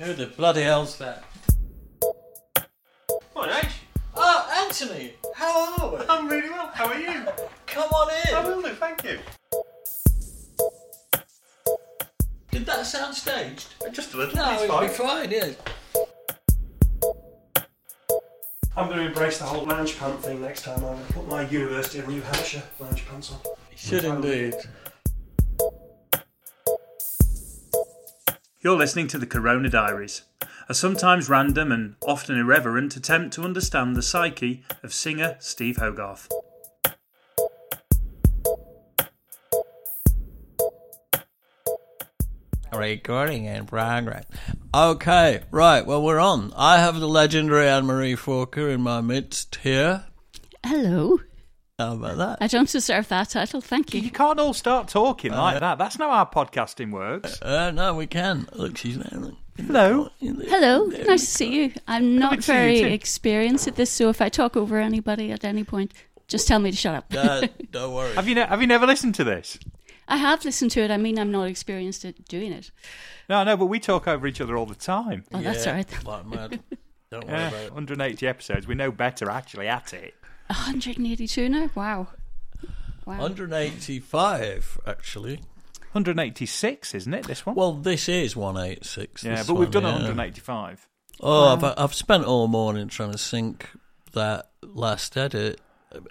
Who the bloody hell's that? What, H? Oh, Anthony! How are we? I'm really well. How are you? Come on in. I will do, thank you. Did that sound staged? Just a little. No, it's it'll be fine. fine, yeah. I'm going to embrace the whole lounge pant thing next time. I'm going to put my University of New Hampshire lounge pants on. You should indeed. You're listening to the Corona Diaries, a sometimes random and often irreverent attempt to understand the psyche of singer Steve Hogarth. Recording in progress. Okay, right, well, we're on. I have the legendary Anne Marie Forker in my midst here. Hello. How about that? I don't deserve that title. Thank You you. can't all start talking like that. That's not how podcasting works. Uh, no, we can. Look, she's there. Look. Hello. Hello. Nice to see you. I'm not to see you very experienced at this, so if I talk over anybody at any point, just tell me to shut up. Uh, don't worry. Have you ne- have you never listened to this? I have listened to it. I mean, I'm not experienced at doing it. No, no, but we talk over each other all the time. Oh, that's Yeah, all right. Like mad. Don't worry Yeah, about it. 180 episodes. We know better actually at it. 182 now. Wow. Wow. 185, actually. 186, isn't it? This one. Well, this is 186. yeah, this but we've done yeah. 185. Oh, Wow. I've, I've spent all morning trying to sync that last edit.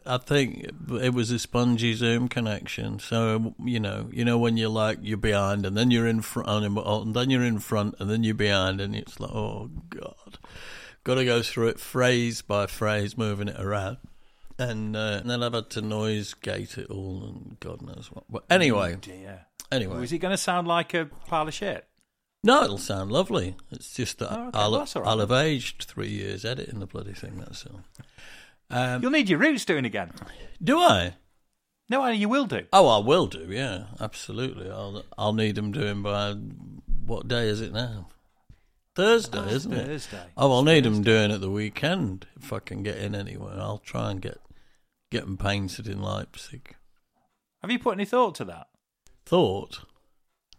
I think it was a spongy Zoom connection. So you know, you know when you're like you're behind, and then you're in front, oh, and then you're in front, and then you're behind, and it's like, oh god, got to go through it phrase by phrase, moving it around, and, uh, and then I've had to noise gate it all, and God knows what. But anyway, Dear. anyway, Is it going to sound like a pile of shit? no, it'll sound lovely. It's just that Oh, okay. I'll, Well, right. I'll have aged three years editing the bloody thing. That's all. Um, You'll need your roots doing again. do I? No, I you will do. Oh, I will do. Yeah, absolutely. I'll I'll need them doing by what day is it now? Thursday, isn't it? Thursday. Oh, I'll need them doing at the weekend if I can get in anywhere. I'll try and get get them painted in Leipzig. Have you put any thought to that? Thought.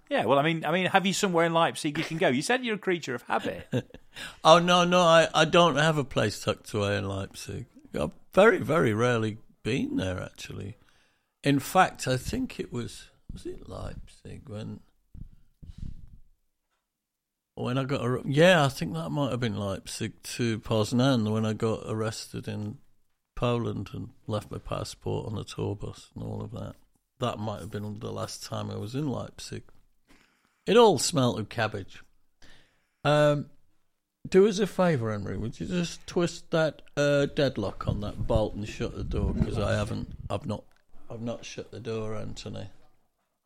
Yeah, well, I mean, I mean, have you somewhere in Leipzig you can go? You said you're a creature of habit. Oh no, no, I, I don't have a place tucked away in Leipzig. I've very, very rarely been there actually. In fact, I think it was was it Leipzig when when I got yeah, I think that might have been Leipzig to Poznan when I got arrested in Poland and left my passport on the tour bus and all of that. That might have been the last time I was in Leipzig. It all smelt of cabbage. Um, do us a favour, Henry. Would you just twist that uh, deadlock on that bolt and shut the door? Because I haven't, I've not, I've not shut the door, Anthony.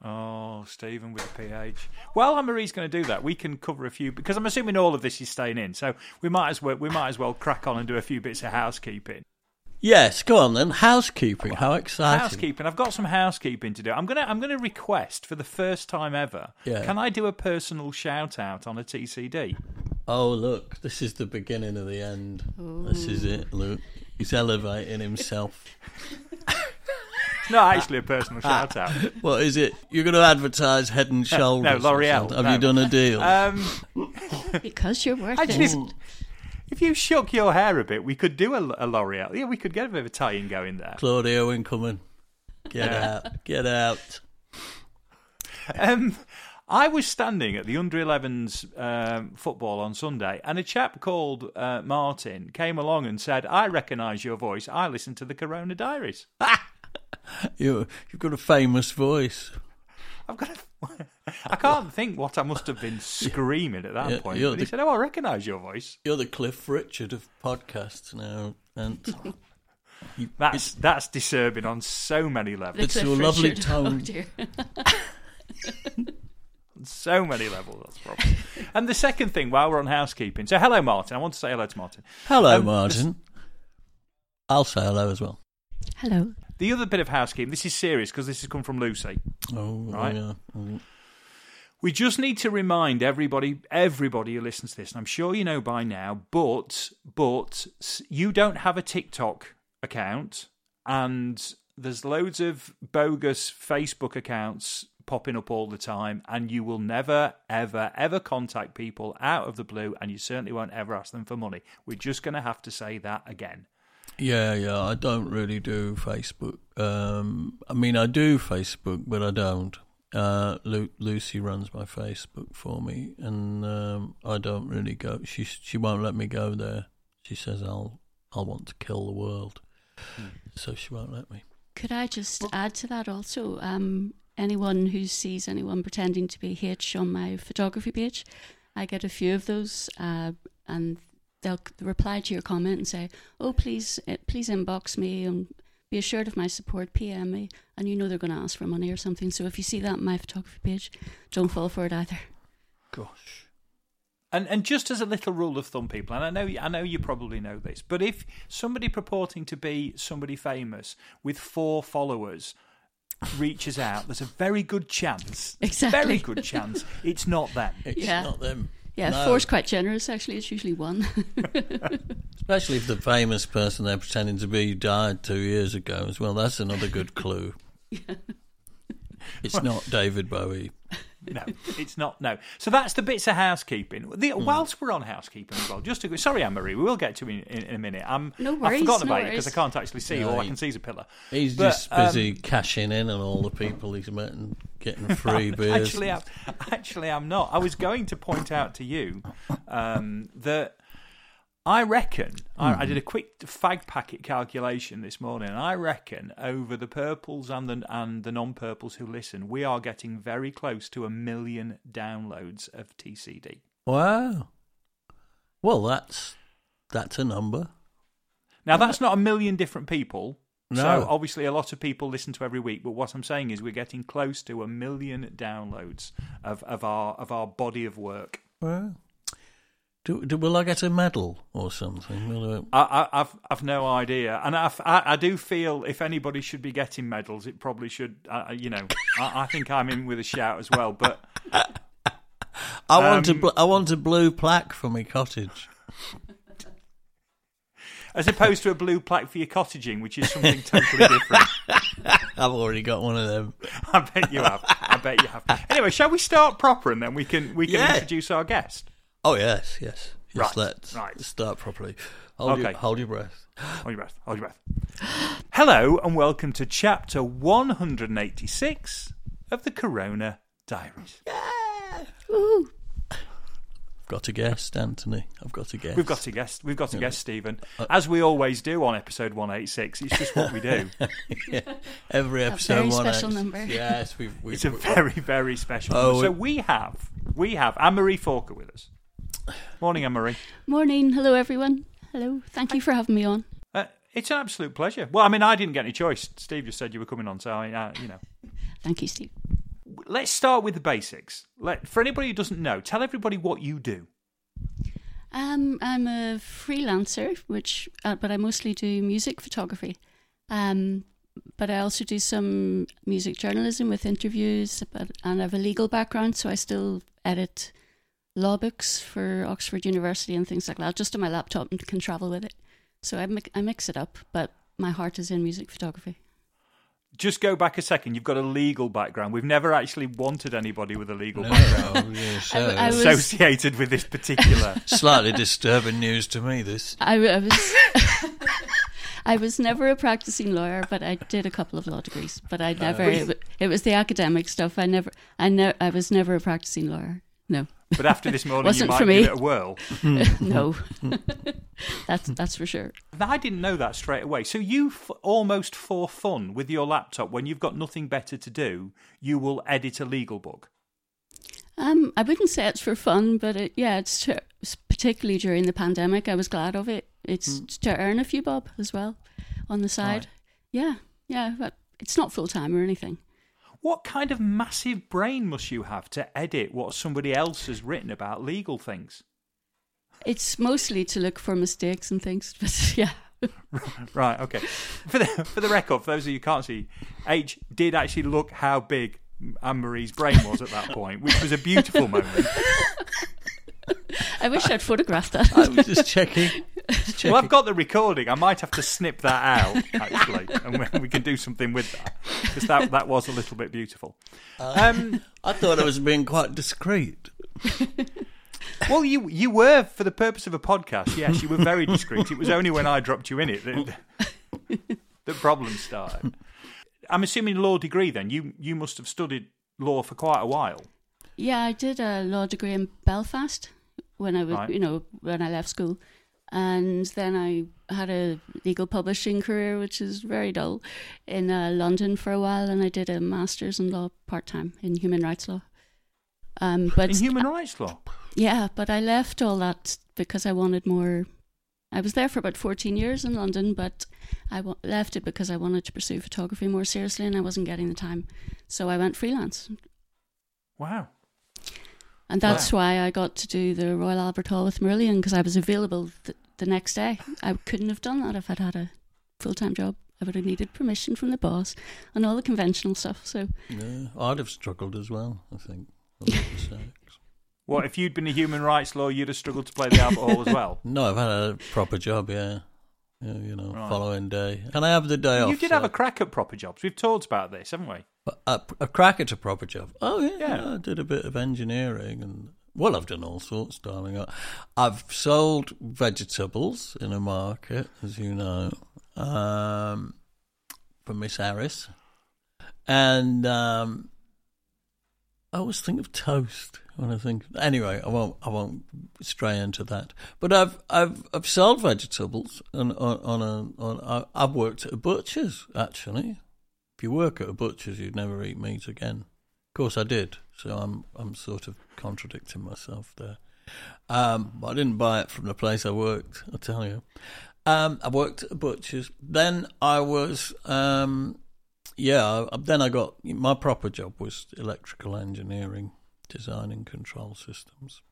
oh, Stephen with the PH. Well, Marie's going to do that. We can cover a few because I'm assuming all of this is staying in, so we might as well we might as well crack on and do a few bits of housekeeping. Yes, go on then. Housekeeping. How exciting! Housekeeping. I've got some housekeeping to do. I'm gonna I'm gonna request for the first time ever. Yeah. Can I do a personal shout out on a TCD? Oh, look, this is the beginning of the end. This is it. Look, he's elevating himself. It's not actually a personal shout out. what is it? You're going to advertise Head and Shoulders? or L'Oreal. Have no. you done a deal? Um, Because you're worth actually, it. If you shook your hair a bit, we could do a, a L'Oreal. Yeah, we could get a bit of a tie-in going there. Claudia Winkleman, get out, get out. Um, I was standing at the under 11s um, football on Sunday, and a chap called uh, Martin came along and said, I recognise your voice. I listen to the Corona Diaries. You, you've got a famous voice. I've got a, I can't think what I must have been screaming at that Yeah, point. you're But he said, Oh, I recognise your voice. You're the Cliff Richard of podcasts now, and you, That's that's disturbing on so many The levels. it's Cliff your lovely Richard. tone. Oh so many levels. That's the problem. and the second thing, while we're on housekeeping, so hello, Martin. I want to say hello to Martin. hello, Um, Martin. I'll say hello as well. Hello. The other bit of housekeeping, this is serious because this has come from Lucy. Oh, Right. yeah. Mm. We just need to remind everybody, everybody who listens to this, and I'm sure you know by now, but but you don't have a TikTok account, and there's loads of bogus Facebook accounts popping up all the time, and you will never, ever, ever contact people out of the blue, and you certainly won't ever ask them for money. We're just going to have to say that again. Yeah, yeah. I don't really do Facebook. Um, I mean, I do Facebook, but I don't. Uh, Lu- Lucy runs my Facebook for me, and um, I don't really go. She she won't let me go there. She says I'll I'll want to kill the world, so she won't let me. Could I just add to that also? Um, anyone who sees anyone pretending to be H on my photography page, I get a few of those, uh, and they'll reply to your comment and say, "Oh, please, uh, please inbox me and be assured of my support. PM me." Eh? And you know they're going to ask for money or something. So if you see that on my photography page, don't fall for it either. Gosh. And and just as a little rule of thumb, people, and I know I know you probably know this, but if somebody purporting to be somebody famous with four followers reaches out, there's a very good chance, Exactly. very good chance, it's not them. It's Yeah. not them. Yeah, No. is quite generous. Actually, it's usually one. Especially if the famous person they're pretending to be died two years ago as well. That's another good clue. It's not David Bowie. No, it's not. No. So that's the bits of housekeeping. The, Hmm. Whilst we're on housekeeping as well, just to, sorry, Anne Marie, we will get to it in, in, in a minute. I'm, No I've forgotten no about you because I can't actually see. No, All I can see is a pillar. He's But, just um, busy cashing in on all the people he's met and getting free beers. Actually, I'm, actually, I'm not. I was going to point out to you um, that I reckon I, I did hmm. a quick fag packet calculation this morning, and I reckon over the purples and the and the non-purples who listen, we are getting very close to a million downloads of TCD. Wow. Well, that's that's a number. Now, that's not a million different people. So No. obviously, a lot of people listen to every week. But what I'm saying is, we're getting close to a million downloads of, of our of our body of work. Wow. Do, do will I get a medal or something? Will I, I, I, I've I've no idea, and I, I, I do feel if anybody should be getting medals, it probably should. Uh, you know, I, I think I'm in with a shout as well. But I want a Um, bl- I want a blue plaque for my cottage. as opposed to a blue plaque for your cottaging, which is something totally different. I've already got one of them. I bet you have. I bet you have. Anyway, shall we start proper, and then we can we can Yeah. introduce our guest. Oh yes, yes. yes Right, let's right. start properly. Hold, Okay. your, hold your breath. Hold your breath. Hold your breath. Hello, and welcome to chapter 186 of the Corona Diaries. Ooh, I've got a guest, Anthony. I've got a guest. We've got a guest. We've got a guest, Stephen, uh, as we always do on episode 186. It's just what we do. every episode. very one special number. Yes, we've. we've It's a very, very special. Oh, number. so we- we have we have Anne Marie Forker with us. Morning, Anne Marie. morning. Hello, everyone. Hello. Thank you for having me on. Uh, it's an absolute pleasure. Well, I mean, I didn't get any choice. Steve just said you were coming on, so I, uh, you know. Thank you, Steve. Let's start with the basics. Let, for anybody who doesn't know, tell everybody what you do. Um, I'm a freelancer, which uh, but I mostly do music photography. Um, but I also do some music journalism with interviews, but and I have a legal background, so I still edit law books for Oxford University and things like that, just on my laptop and can travel with it. So I, mi- I mix it up, but my heart is in music photography. Just go back a second. You've got a legal background. We've never actually wanted anybody with a legal No, background no, yeah, so I was- associated with this particular. slightly disturbing news to me. This. I, I was I was never a practicing lawyer, but I did a couple of law degrees. But I never. it, wa- it was the academic stuff. I never. I ne- I was never a practicing lawyer. No, But after this morning, Wasn't you might for me. give it a whirl. no. that's that's for sure. I didn't know that straight away. So you f- almost for fun with your laptop, when you've got nothing better to do, you will edit a legal book. Um, I wouldn't say it's for fun, but it, yeah, it's to, particularly during the pandemic. I was glad of it. It's to earn a few bob as well on the side. Right. Yeah, yeah, but it's not full time or anything. What kind of massive brain must you have to edit what somebody else has written about legal things? It's mostly to look for mistakes and things, but yeah. Right, okay. For the for the record, for those of you who can't see, H did actually look how big Anne Marie's brain was at that point, which was a beautiful moment. I wish I'd photographed that. I was just checking, just Well, I've got the recording. I might have to snip that out actually, and we- we can do something with that because that that was a little bit beautiful. Um, I thought I was being quite discreet. well, you you were for the purpose of a podcast. Yes, you were very discreet. It was only when I dropped you in it that the problems started. I'm assuming law degree. Then you you must have studied law for quite a while. Yeah, I did a law degree in Belfast when I was, Right. you know, when I left school, and then I had a legal publishing career, which is very dull, in uh, London for a while, and I did a master's in law part time in human rights law. Um, but In human rights law. yeah, but I left all that because I wanted more. I was there for about 14 years in London, but I left it because I wanted to pursue photography more seriously and I wasn't getting the time. So I went freelance. Wow. And that's why I got to do the Royal Albert Hall with Marillion because I was available th- the next day. I couldn't have done that if I'd had a full time job. I would have needed permission from the boss and all the conventional stuff. So Yeah, I'd have struggled as well. I think. I have to say. What if you'd been a human rights lawyer? You'd have struggled to play the Albert Hall as well. No, I've had a proper job. Yeah, yeah you know, Right. following day. Can I have the day off? You did have a crack at proper jobs. We've talked about this, haven't we? a, a crack at a proper job. Oh yeah, Yeah. I did a bit of engineering and well, I've done all sorts, darling. I've sold vegetables in a market, as you know, um, for Miss Harris, and um, I always think of toast when I think. Anyway, I won't. I won't stray into that. But I've I've I've sold vegetables on on, on a on. I've worked at a butcher's actually. If you work at a butcher's, you'd never eat meat again. Of course, I did. So I'm I'm sort of contradicting myself there. Um, I didn't buy it from the place I worked. I tell you. Um, I worked at a butcher's. Then I was, um, yeah. Then I got my proper job was electrical engineering, designing control systems.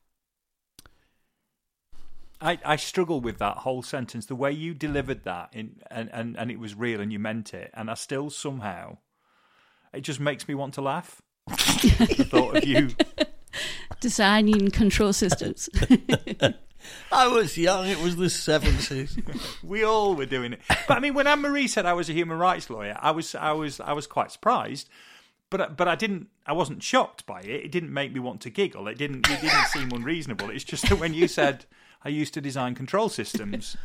I, I struggle with that whole sentence. The way you delivered that, in, and, and, and it was real and you meant it, and I still somehow, it just makes me want to laugh. The thought of you. designing control systems. I was young. It was the seventies. We all were doing it. But I mean, when Anne Marie said I was a human rights lawyer, I was I was I was quite surprised. But but I didn't I wasn't shocked by it. It didn't make me want to giggle. It didn't it didn't seem unreasonable. It's just that when you said I used to design control systems,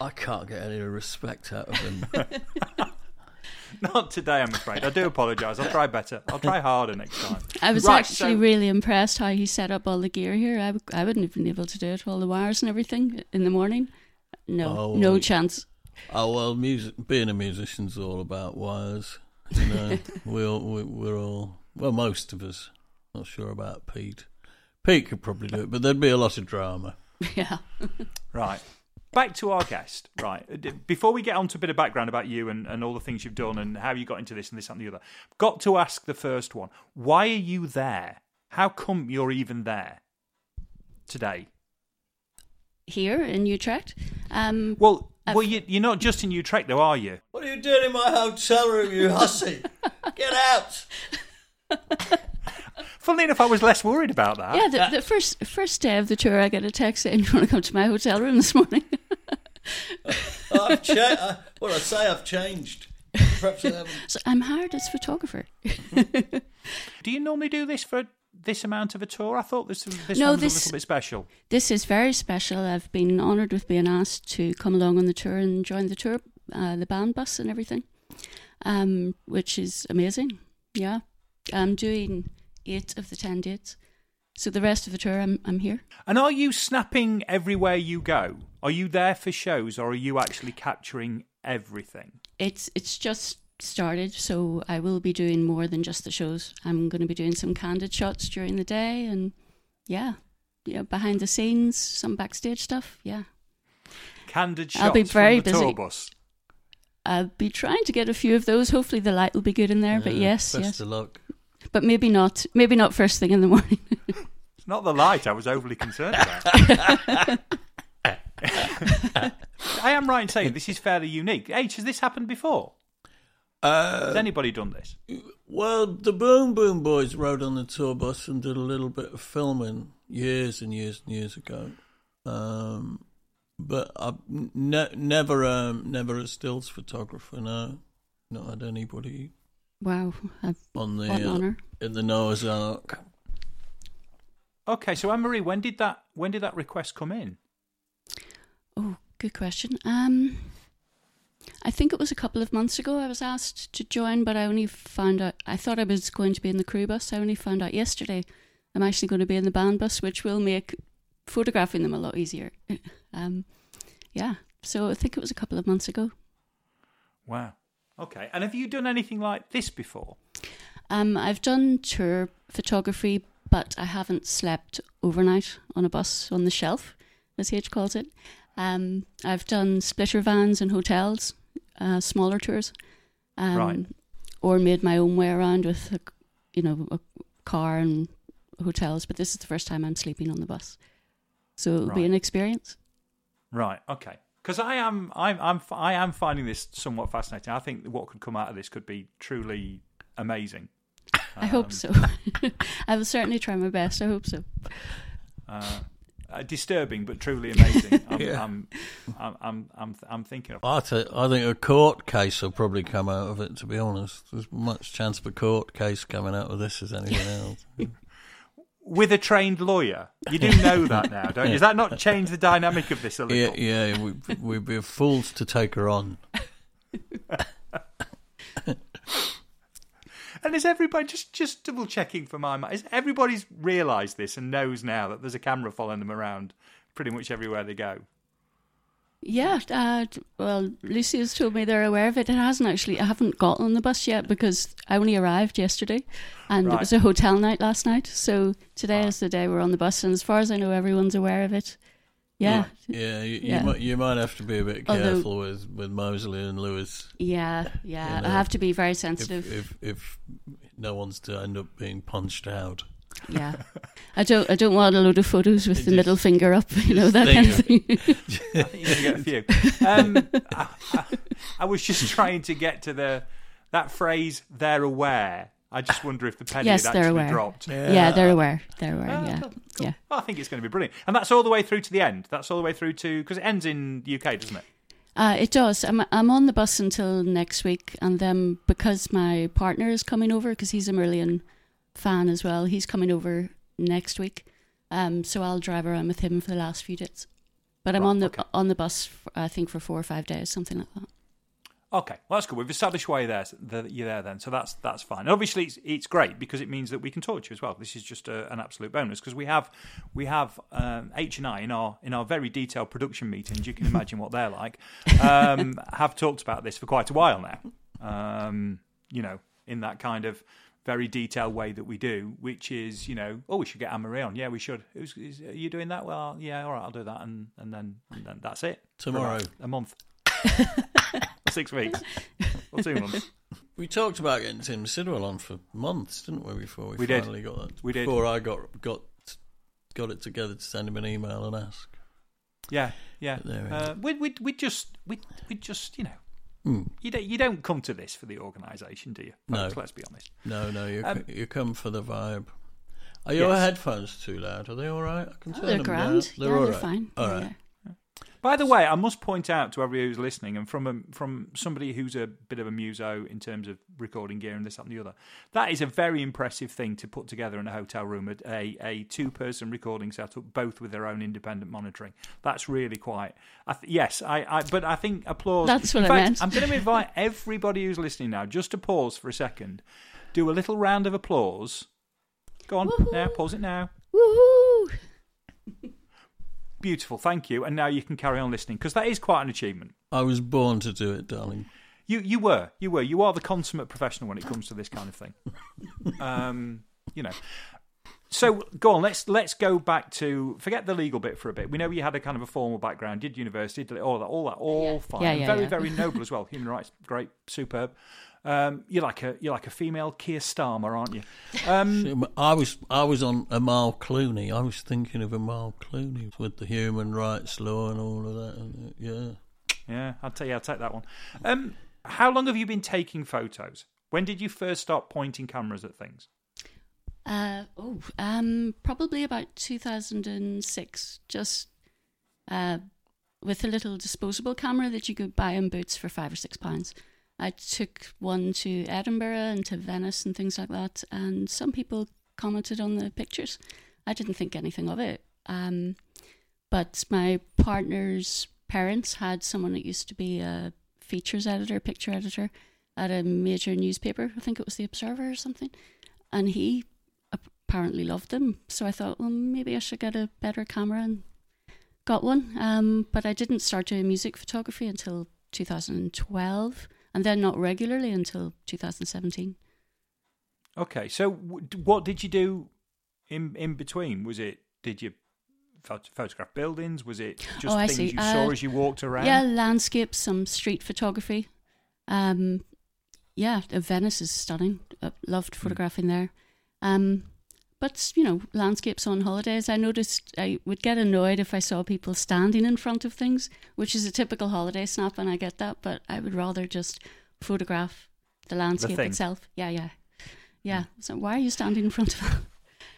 I can't get any respect out of him. not today, I'm afraid. I do apologise. I'll try better. I'll try harder next time. I was Right, actually so- really impressed how he set up all the gear here. I, w- I wouldn't have been able to do it, all the wires and everything in the morning. No, Oh, no well, chance. Oh well, music. Being a musician's all about wires. You know, we all we, we're all well, most of us. Not sure about Pete. Pete could probably do it, but there'd be a lot of drama. yeah. Right. Back to our guest. Right. Before we get on to a bit of background about you and, and all the things you've done and how you got into this and this and the other, got to ask the first one. Why are you there? How come you're even there today? Here in Utrecht. Um, Well, I've- well, you, you're not just in Utrecht, though, are you? What are you doing in my hotel room, you hussy? Get out! Funnily enough, I was less worried about that. yeah, the, the first first day of the tour, I get a text saying, "You want to come to my hotel room this morning?" I've cha- well, I say I've changed. Perhaps I haven't. so I'm hired as photographer. Do you normally do this for this amount of a tour? I thought this, this No, one was this- a little bit special. This is very special. I've been honoured with being asked to come along on the tour and join the tour, uh, the band bus and everything, um, which is amazing. Yeah, I'm doing eight of the ten dates, so the rest of the tour I'm I'm here. And are you snapping everywhere you go? Are you there for shows or are you actually capturing everything? It's it's just started, so I will be doing more than just the shows. I'm going to be doing some candid shots during the day, and yeah, yeah, behind the scenes, some backstage stuff. Yeah, Candid shots I'll be very from the tour busy. bus. I'll be trying to get a few of those. Hopefully, the light will be good in there. but Yeah, yes, best yes, of luck. But maybe not. Maybe not first thing in the morning. It's not the light I was overly concerned about. I am right in saying this is fairly unique. H, has this happened before? Has Uh, anybody done this? well, the Boom Boom Boys rode on the tour bus and did a little bit of filming years and years and years ago. Um, But I've ne- never, um, never a stills photographer. No, not had anybody Wow, I've, on the what an uh, honour. in the Noah's Ark. Okay, so Anne Marie, when did that when did that request come in? Oh, good question. Um, I think it was a couple of months ago I was asked to join, but I only found out, I thought I was going to be in the crew bus. I only found out yesterday I'm actually going to be in the band bus, which will make photographing them a lot easier. Um, yeah, so I think it was a couple of months ago. Wow. Okay, and have you done anything like this before? Um, I've done tour photography, but I haven't slept overnight on a bus on the shelf, as H calls it. Um, I've done splitter vans and hotels, uh, smaller tours, um, Right. or made my own way around with, a, you know, a car and hotels. But this is the first time I'm sleeping on the bus, so it'll be an experience. Right. Okay. Because I am, I'm, I'm, I am finding this somewhat fascinating. I think what could come out of this could be truly amazing. I hope Um, so. I will certainly try my best. I hope so. Uh, uh, disturbing, but truly amazing. I'm, Yeah. I'm, I'm, I'm, I'm, I'm thinking of. I, th- I think a court case will probably come out of it. To be honest, there's much chance of a court case coming out of this as anything else. With a trained lawyer, you do know that now, don't you? Does that not change the dynamic of this a little? yeah, yeah, we, we'd be fools to take her on. And is everybody just just double checking for my mind? Is everybody's realised this and knows now that there's a camera following them around pretty much everywhere they go? Yeah, uh, well, Lucy has told me they're aware of it. It hasn't actually. I haven't got on the bus yet because I only arrived yesterday, and Right. it was a hotel night last night. So today is the day we're on the bus, and as far as I know, everyone's aware of it. Yeah, Yeah, you, Yeah. You, might, you might have to be a bit Although- careful with, with Mosley and Lewis yeah, yeah. You know, I have to be very if, sensitive. if if no one's to end up being punched out. Yeah, I don't. I don't want a load of photos with It the just- middle finger up. You know that kind of thing. I think you're going to get a few. Um, I, I- I was just trying to get to the that phrase. They're aware. I just wonder if the penny Yes, had they're actually aware. dropped. yeah, they're aware. They're aware. Ah, yeah, cool, yeah. Well, I think it's going to be brilliant, and that's all the way through to the end. That's all the way through to because it ends in the UK, doesn't it? Uh, it does. I'm I'm on the bus until next week, and then because my partner is coming over, because he's a Marillion fan as well, he's coming over next week. Um, so I'll drive around with him for the last few days. But I'm Right, on the okay. on the bus, for, I think, for four or five days, something like that. Okay, well that's good. We've established why you're there. That you're there then, so that's that's fine. And obviously, it's, it's great because it means that we can talk to you as well. This is just a, an absolute bonus because we have we have um, H and I in our in our very detailed production meetings. You can imagine what they're like. Um, have talked about this for quite a while now. Um, you know, in that kind of very detailed way that we do, which is you know, oh, we should get Anne Marie on. Yeah, we should. Who's, is, are you doing that? Well, yeah, all right, I'll do that, and and then and then that's it. Tomorrow. a month. Six weeks or two months. We talked about getting Tim Sidwell on for months, didn't we? Before we, We did. finally got that. We did. Before I got got got it together to send him an email and ask. Yeah, yeah. We Uh, we we we just we we just you know Hmm. you don't you don't come to this for the organisation, do you? No. Let's be honest. No, no, you Um, you come for the vibe. Are your Yes. headphones too loud? Are they all right? I can Oh, turn they're them grand. down. They're yeah, all they're right. fine. All right. Yeah. By the way, I must point out to everybody who's listening, and from a, from somebody who's a bit of a muso in terms of recording gear and this that, and the other, that is a very impressive thing to put together in a hotel room. A a, two person recording setup, both with their own independent monitoring. That's really quite. I th- yes, I, I but I think applause. That's in what I fact, meant. I'm going to invite everybody who's listening now just to pause for a second, do a little round of applause. Go on now, pause it now. Woohoo! Beautiful, thank you. And now you can carry on listening because that is quite an achievement. I was born to do it, darling. You you were you were you are the consummate professional when it comes to this kind of thing. um, you know. So go on. Let's let's go back to forget the legal bit for a bit. We know you had a kind of a formal background, did university, did all that, all that, all Yeah. fine, Yeah, yeah, very yeah. very noble as well. Human rights, great, superb. Um, you're like a you're like a female Keir Starmer, aren't you? Um, I was I was on Amal Clooney. I was thinking of Amal Clooney with the human rights law and all of that. uh, Yeah. yeah, I'll tell you, I'll take that one. Um, how long have you been taking photos? When did you first start pointing cameras at things? Uh, oh, um, probably about 2006. Just uh, with a little disposable camera that you could buy in Boots for five or six pounds. I took one to Edinburgh and to Venice and things like that, and some people commented on the pictures. I didn't think anything of it. Um, but my partner's parents had someone that used to be a features editor, picture editor at a major newspaper. I think it was the Observer or something. And he apparently loved them. So I thought, well, maybe I should get a better camera and got one. Um, but I didn't start doing music photography until 2012 and then not regularly until 2017. Okay, so w- what did you do in in between? Was it did you phot- photograph buildings? Was it just Oh, things you saw Uh, as you walked around? Yeah, landscapes, some street photography. Um, yeah, Venice is stunning. Uh, loved photographing there. Um, but you know, landscapes on holidays. I noticed I would get annoyed if I saw people standing in front of things, which is a typical holiday snap, and I get that. But I would rather just photograph the landscape thing. itself. Yeah, yeah, yeah. So why are you standing in front of?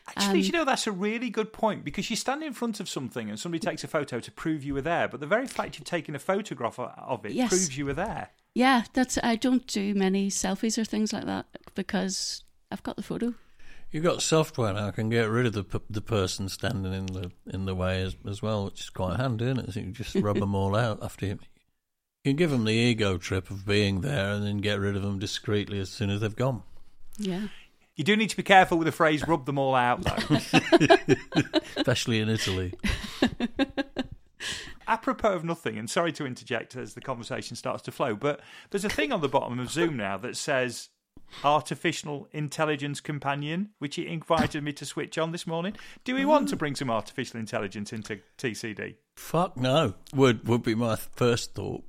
Actually, Um, you know that's a really good point because you stand in front of something and somebody takes a photo to prove you were there, but the very fact you've taken a photograph of it Yes. proves you were there. Yeah, that's. I don't do many selfies or things like that because I've got the photo. You've got software now can get rid of the p- the person standing in the in the way as, as well, which is quite handy, isn't it? So you can just rub them all out after you. You can give them the ego trip of being there, and then get rid of them discreetly as soon as they've gone. Yeah. You do need to be careful with the phrase "rub them all out," though. Especially in Italy. Apropos of nothing, and sorry to interject as the conversation starts to flow, but there's a thing on the bottom of Zoom now that says artificial intelligence companion, which he invited me to switch on this morning. Do we want to bring some artificial intelligence into TCD? Fuck no. Would would be my first thought.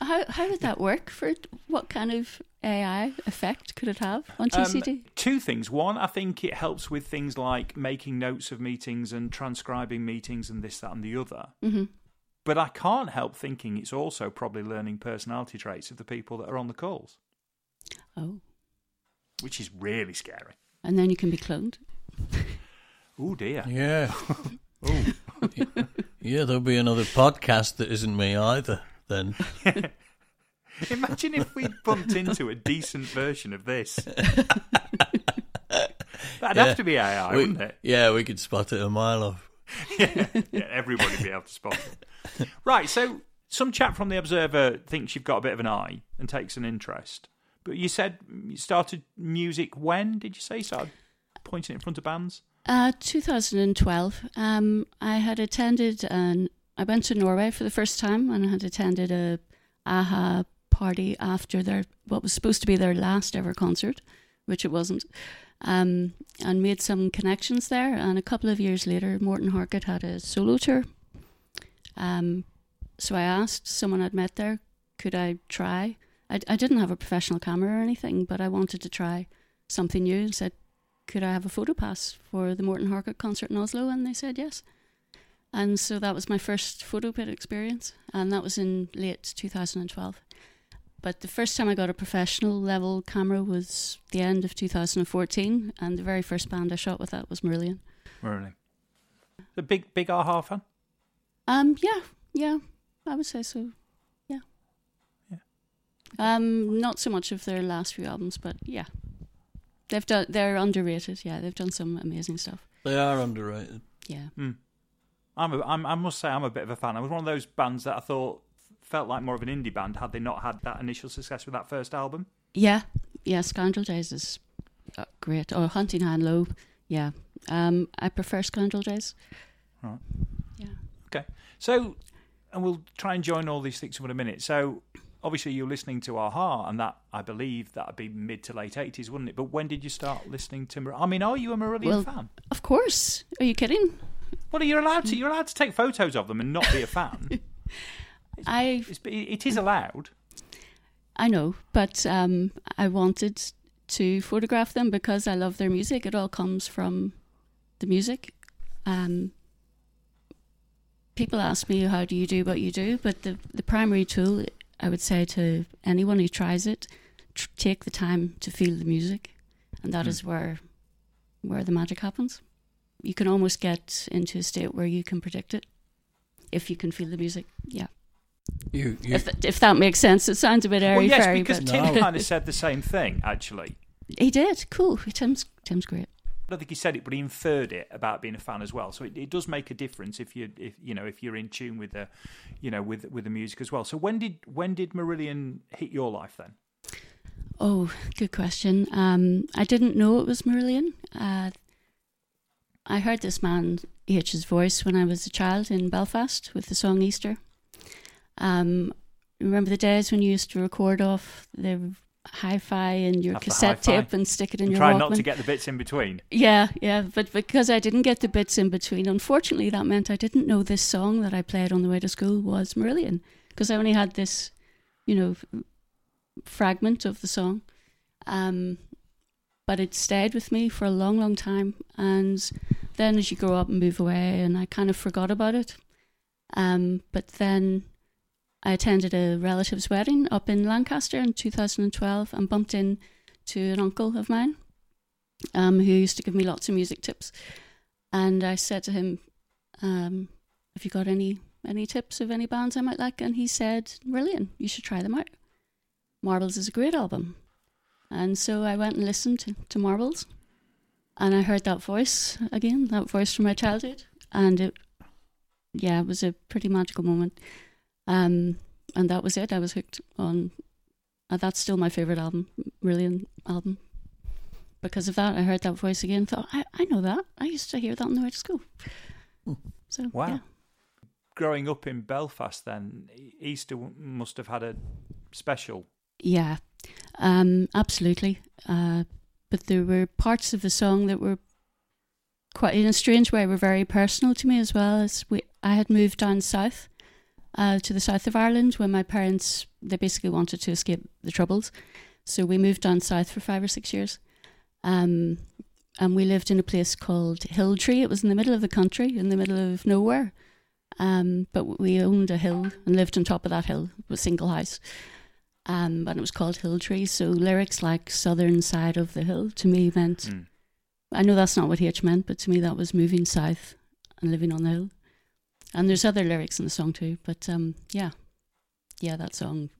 How how would that work? For what kind of AI effect could it have on Um, TCD? two things. One, I think it helps with things like making notes of meetings and transcribing meetings and this, that, and the other. hmm But I can't help thinking it's also probably learning personality traits of the people that are on the calls, Oh, which is really scary. and then you can be cloned. Oh dear. Yeah. Oh. Yeah, there'll be another podcast that isn't me either. Then Imagine if we bumped into a decent version of this. That'd Yeah. have to be AI, we, wouldn't it? yeah, we could spot it a mile off. yeah, yeah, everybody would be able to spot it. Right, so some chap from the Observer thinks you've got a bit of an eye and takes an interest. But you said you started music when? Did you say started pointing it in front of bands? Uh, 2012. Um, I had attended an. I went to Norway for the first time, and I had attended a AHA party after their what was supposed to be their last ever concert, which it wasn't. Um, and made some connections there. And a couple of years later, Morten Harket had a solo tour. Um, so I asked someone I'd met there, could I try? I, I didn't have a professional camera or anything, but I wanted to try something new and said, could I have a photo pass for the Morten Harket concert in Oslo? And they said yes. And so that was my first photo pit experience, and that was in late 2012. But the first time I got a professional level camera was the end of 2014, and the very first band I shot with that was Marillion. Really? The big, big Aha fan? Um, yeah, yeah, I would say so. Yeah. Yeah. Um, not so much of their last few albums, but yeah, they've done. They're underrated. Yeah, they've done some amazing stuff. They are underrated. Yeah. Hmm. I'm, a, I'm, I must say, I'm a bit of a fan. I was one of those bands that I thought felt like more of an indie band had they not had that initial success with that first album. Yeah, yeah. Scoundrel Days is uh, great. Or Hunting High and Low. Yeah. Um, I prefer Scoundrel Days. Right. Yeah. Okay. So, and we'll try and join all these things in a minute. So, obviously, you're listening to Aha, and that I believe that would be mid to late 80s, wouldn't it? But when did you start listening to? Mar- I mean, are you a Marillion Well- fan? Of course. Are you kidding? Well, you're allowed to. You're allowed to take photos of them and not be a fan. I It's, it is allowed. I know, but um, I wanted to photograph them because I love their music. It all comes from the music. Um, people ask me, how do you do what you do? But the, the primary tool, I would say to anyone who tries it, tr- take the time to feel the music. And that Hmm. is where where the magic happens. You can almost get into a state where you can predict it if you can feel the music. Yeah. You, you, If, if that makes sense, it sounds a bit airy well, yes, fairy, because but Tim No. kind of said the same thing. Actually, he did. Cool. Tim's Tim's great. I don't think he said it, but he inferred it about being a fan as well. So it, it does make a difference if you if you know if you're in tune with the, you know, with with the music as well. So when did when did Marillion hit your life then? Oh, good question. Um, I didn't know it was Marillion. Uh, I heard this man H's voice when I was a child in Belfast with the song Easter. Um, remember the days when you used to record off the hi-fi and your the cassette tape and stick it in And your try Walkman? not to get the bits in between. Yeah, yeah, but because I didn't get the bits in between, unfortunately, that meant I didn't know this song that I played on the way to school was Marillion because I only had this, you know, fragment of the song. Um, but it stayed with me for a long, long time. And then as you grow up and move away, and I kind of forgot about it. Um, but then I attended a relative's wedding up in Lancaster in 2012 and bumped in to an uncle of mine um, who used to give me lots of music tips. And I said to him, um, "Have you got any any tips of any bands I might like?" And he said, "Brilliant, you should try them out. Marbles is a great album." And so I went and listened to, to Marbles, and I heard that voice again, that voice from my childhood, and it, yeah, it was a pretty magical moment. Um, and that was it. I was hooked on. Uh, that's still my favorite album, Brilliant album because of that, I heard that voice again. Thought, I, I know that. I used to hear that on the way to school. So Wow. yeah. Growing up in Belfast, then Easter must have had a special. Yeah, um, absolutely. Uh, but there were parts of the song that were quite, in a strange way, were very personal to me as well. As we, I had moved down south, uh, to the south of Ireland, when my parents they basically wanted to escape the troubles, so we moved down south for five or six years. Um, and we lived in a place called Hilltree. It was in the middle of the country, in the middle of nowhere. Um, but we owned a hill and lived on top of that hill, a single house um, and it was called Hill Tree. So lyrics like "southern side of the hill" to me meant. Mm. I know that's not what H meant, but to me that was moving south and living on the hill. And there's other lyrics in the song too, but um, yeah, yeah, that song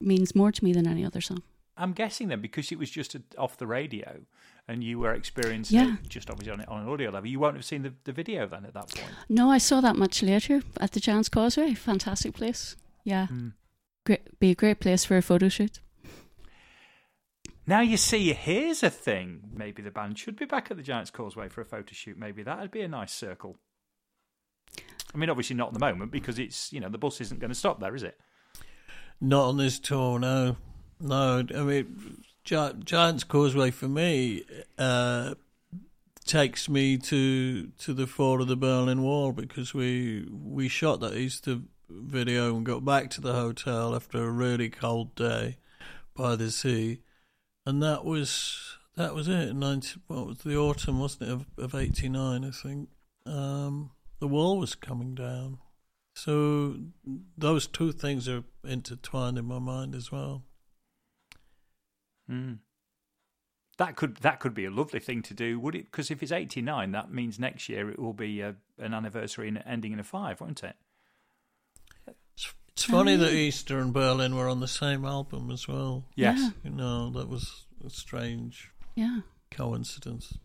means more to me than any other song. I'm guessing then because it was just a, off the radio and you were experiencing Yeah. it just obviously on, on an audio level, you won't have seen the, the video then at that point. No, I saw that much later at the Giant's Causeway. Fantastic place. Yeah, Mm. great, be a great place for a photo shoot. Now you see, here's a thing. Maybe the band should be back at the Giants Causeway for a photo shoot. Maybe that'd be a nice circle. I mean, obviously not at the moment because it's you know the bus isn't going to stop there, is it? Not on this tour, no. No, I mean, Gi- Giant's Causeway for me uh, takes me to to the fall of the Berlin Wall because we we shot that Easter video and got back to the hotel after a really cold day by the sea, and that was that was it. Ninety, what was the autumn, wasn't it, of, of eighty nine? I think um, the wall was coming down. So those two things are intertwined in my mind as well. Mm. That could that could be a lovely thing to do, would it? Because if it's eighty nine, that means next year it will be a, an anniversary and ending in a five, won't it? It's, it's funny that Easter and Berlin were on the same album as well. Yes, Yeah. You know, that was a strange Yeah, coincidence.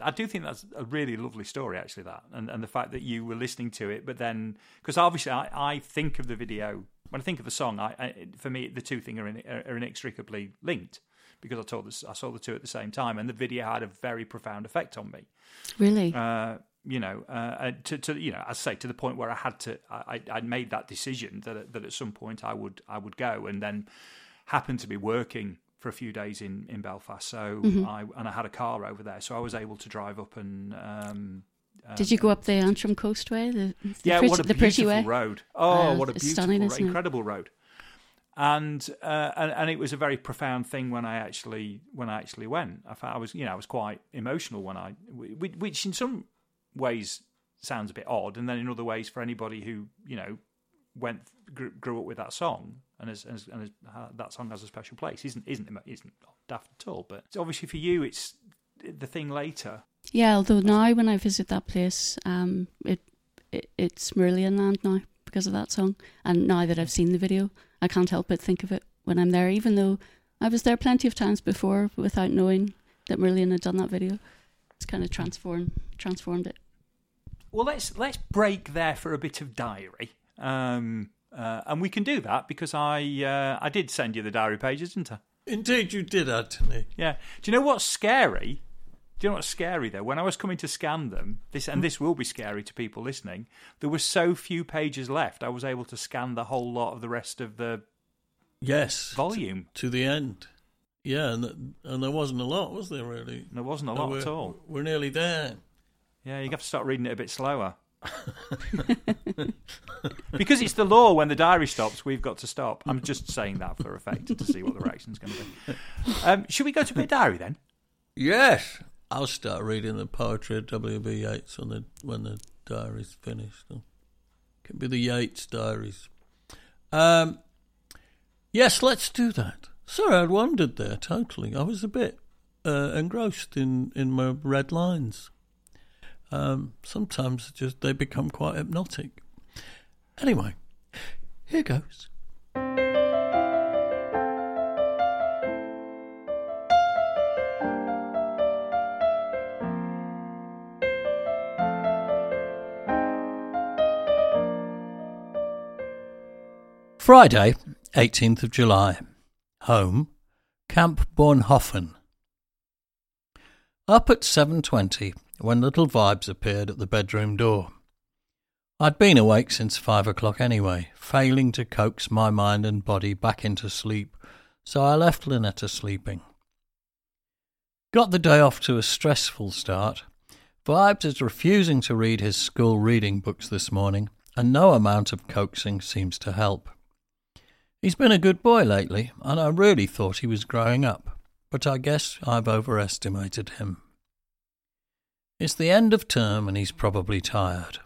I do think that's a really lovely story, actually. That and and the fact that you were listening to it, but then because obviously I, I think of the video when I think of the song, I, I for me the two things are, in, are inextricably linked because I saw this I saw the two at the same time, and the video had a very profound effect on me. really. Uh, you know, uh, to, to you know, I say, to the point where I had to, I, I made that decision that that at some point I would I would go, and then happened to be working for a few days in, in Belfast. So I and I had a car over there, so I was able to drive up and. Um, Did you go up the Antrim Coastway? The, the yeah, pretty, what a the pretty beautiful way. road! Oh, Uh, what a beautiful, stunning, ro- isn't it? incredible road. And, uh, and and it was a very profound thing when I actually when I actually went. I found I was you know I was quite emotional when I which in some ways sounds a bit odd, and then in other ways for anybody who you know went grew, grew up with that song and as, as and as, uh, that song has a special place isn't isn't isn't daft at all. But it's obviously for you, it's the thing later. Yeah, although now when I visit that place, um, it, it it's Marillion Land now because of that song. And now that I've seen the video, I can't help but think of it when I'm there, even though I was there plenty of times before without knowing that Marillion had done that video. It's kind of transformed transformed it. Well, let's let's break there for a bit of diary, um, uh, and we can do that because I uh, I did send you the diary pages, didn't I? Indeed, you did, Anthony. Yeah. Do you know what's scary? Do you know what's scary though? When I was coming to scan them, this and this will be scary to people listening. There were so few pages left. I was able to scan the whole lot of the rest of the Yes. volume. To, to the end. Yeah, and, and there wasn't a lot, was there, really? There wasn't a lot at all. We're nearly there. Yeah, you have to start reading it a bit slower. because it's the law when the diary stops, we've got to stop. I'm just saying that for effect to see what the reaction's going to be. Um, should we go to a bit of diary then? Yes. I'll start reading the poetry of W.B. Yeats when the, when the diary's finished. It could be the Yeats diaries. Um, yes, let's do that. Sorry, I'd wandered there totally. I was a bit uh, engrossed in, in my red lines. Um, sometimes just they become quite hypnotic. Anyway, here goes. Friday, 18th of July. Home, Camp Bornhofen. Up at 7.20 when little Vibes appeared at the bedroom door. I'd been awake since five o'clock anyway, failing to coax my mind and body back into sleep, so I left Lynetta sleeping. Got the day off to a stressful start. Vibes is refusing to read his school reading books this morning, and no amount of coaxing seems to help. He's been a good boy lately, and I really thought he was growing up, but I guess I've overestimated him. It's the end of term, and he's probably tired.